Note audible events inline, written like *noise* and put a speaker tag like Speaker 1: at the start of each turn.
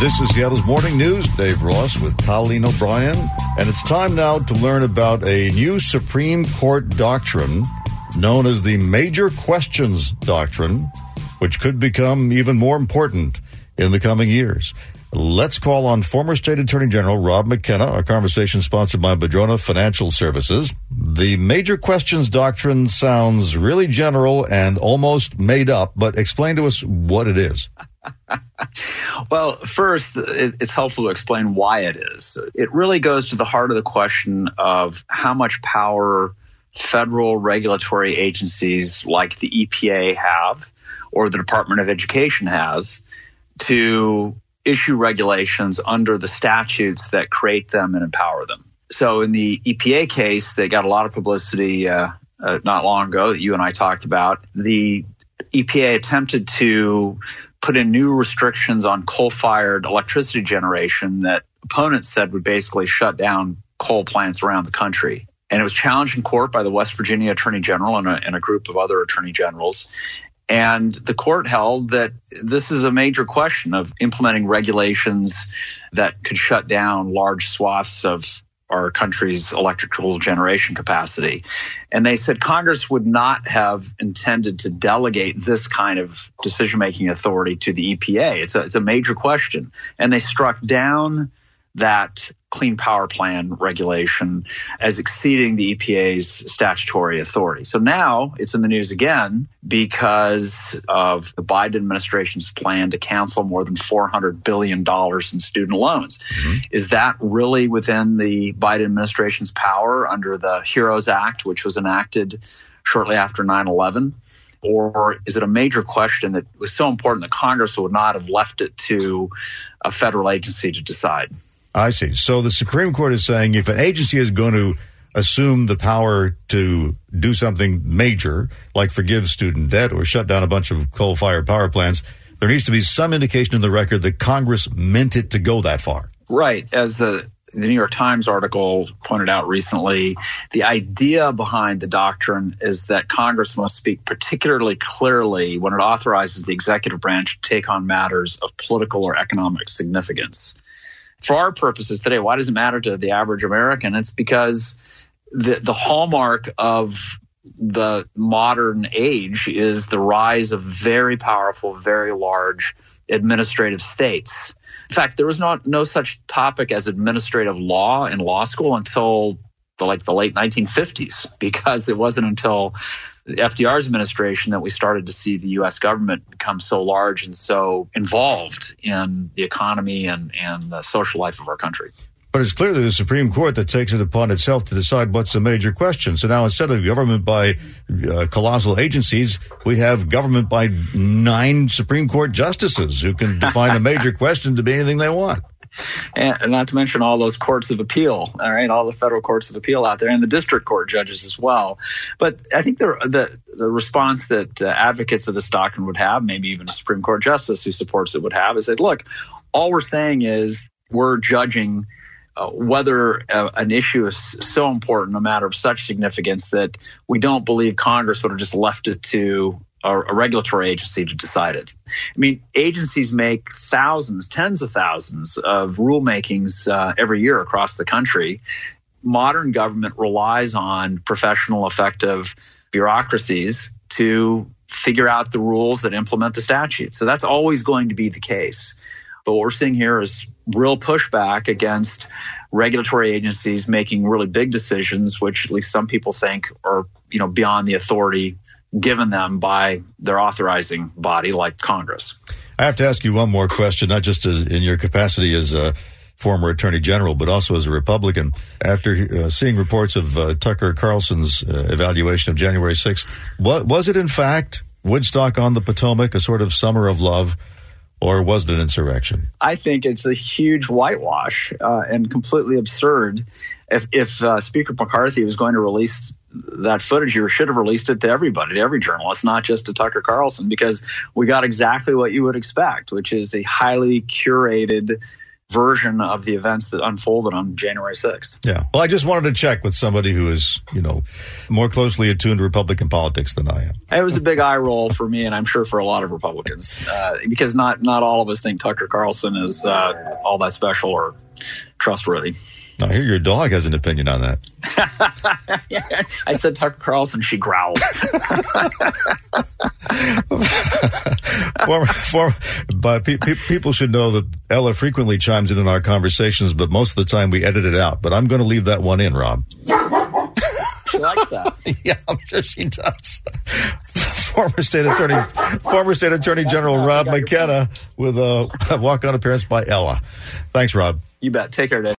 Speaker 1: This is Seattle's Morning News. Dave Ross with Colleen O'Brien. And it's time now to learn about a new Supreme Court doctrine known as the Major Questions Doctrine, which could become even more important in the coming years. Let's call on former State Attorney General Rob McKenna, a conversation sponsored by Madrona Financial Services. The Major Questions Doctrine sounds really general and almost made up, but explain to us what it is. *laughs*
Speaker 2: well, first, it's helpful to explain why it is. It really goes to the heart of the question of how much power federal regulatory agencies like the EPA have or the Department of Education has to issue regulations under the statutes that create them and empower them. So, in the EPA case, they got a lot of publicity uh, uh, not long ago that you and I talked about. The EPA attempted to put in new restrictions on coal fired electricity generation that opponents said would basically shut down coal plants around the country. And it was challenged in court by the West Virginia Attorney General and a, and a group of other attorney generals. And the court held that this is a major question of implementing regulations that could shut down large swaths of our country's electrical generation capacity. And they said Congress would not have intended to delegate this kind of decision making authority to the EPA. It's a, it's a major question. And they struck down that Clean Power Plan regulation as exceeding the EPA's statutory authority. So now it's in the news again because of the Biden administration's plan to cancel more than $400 billion in student loans. Mm-hmm. Is that really within the Biden administration's power under the HEROES Act, which was enacted shortly after 9 11? Or is it a major question that was so important that Congress would not have left it to a federal agency to decide?
Speaker 1: I see. So the Supreme Court is saying if an agency is going to assume the power to do something major, like forgive student debt or shut down a bunch of coal fired power plants, there needs to be some indication in the record that Congress meant it to go that far.
Speaker 2: Right. As a, the New York Times article pointed out recently, the idea behind the doctrine is that Congress must speak particularly clearly when it authorizes the executive branch to take on matters of political or economic significance for our purposes today, why does it matter to the average American? It's because the, the hallmark of the modern age is the rise of very powerful, very large administrative states. In fact, there was not no such topic as administrative law in law school until the, like the late 1950s, because it wasn't until FDR's administration that we started to see the U.S. government become so large and so involved in the economy and, and the social life of our country.
Speaker 1: But it's clearly the Supreme Court that takes it upon itself to decide what's a major question. So now instead of government by uh, colossal agencies, we have government by nine Supreme Court justices who can define a major *laughs* question to be anything they want
Speaker 2: and not to mention all those courts of appeal, all right, all the federal courts of appeal out there, and the district court judges as well. But I think the the, the response that uh, advocates of this doctrine would have, maybe even a Supreme Court justice who supports it would have, is that look, all we're saying is we're judging. Uh, whether uh, an issue is so important, a matter of such significance that we don't believe Congress would have just left it to a, regulatory agency to decide it. I mean, agencies make thousands, tens of thousands of rulemakings uh, every year across the country. Modern government relies on professional, effective bureaucracies to figure out the rules that implement the statute. So that's always going to be the case. But what we're seeing here is real pushback against regulatory agencies making really big decisions, which at least some people think are, you know, beyond the authority given them by their authorizing body like Congress.
Speaker 1: I have to ask you one more question, not just as, in your capacity as a former attorney general, but also as a Republican. After uh, seeing reports of uh, Tucker Carlson's uh, evaluation of January 6th, what, was it in fact Woodstock on the Potomac, a sort of summer of love? Or was it an insurrection?
Speaker 2: I think it's a huge whitewash uh, and completely absurd. If, if uh, Speaker McCarthy was going to release that footage, you should have released it to everybody, to every journalist, not just to Tucker Carlson, because we got exactly what you would expect, which is a highly curated version of the events that unfolded on January 6th.
Speaker 1: Yeah. Well, I just wanted to check with somebody who is, you know, more closely attuned to Republican politics than I am.
Speaker 2: It was a big eye roll for me, and I'm sure for a lot of Republicans, uh, because not not all of us think Tucker Carlson is uh, all that special or trustworthy.
Speaker 1: I hear your dog has an opinion on that.
Speaker 2: I said Tucker Carlson. She growled.
Speaker 1: former, former, but pe- pe- people should know that Ella frequently chimes in in our conversations, but most of the time we edit it out. But I'm going to leave that one in, Rob.
Speaker 2: she likes that. *laughs*
Speaker 1: yeah, I'm sure she does. former state attorney, former state attorney general Rob McKenna with a walk-on appearance by Ella. Thanks, Rob.
Speaker 2: You bet. Take care, Dave.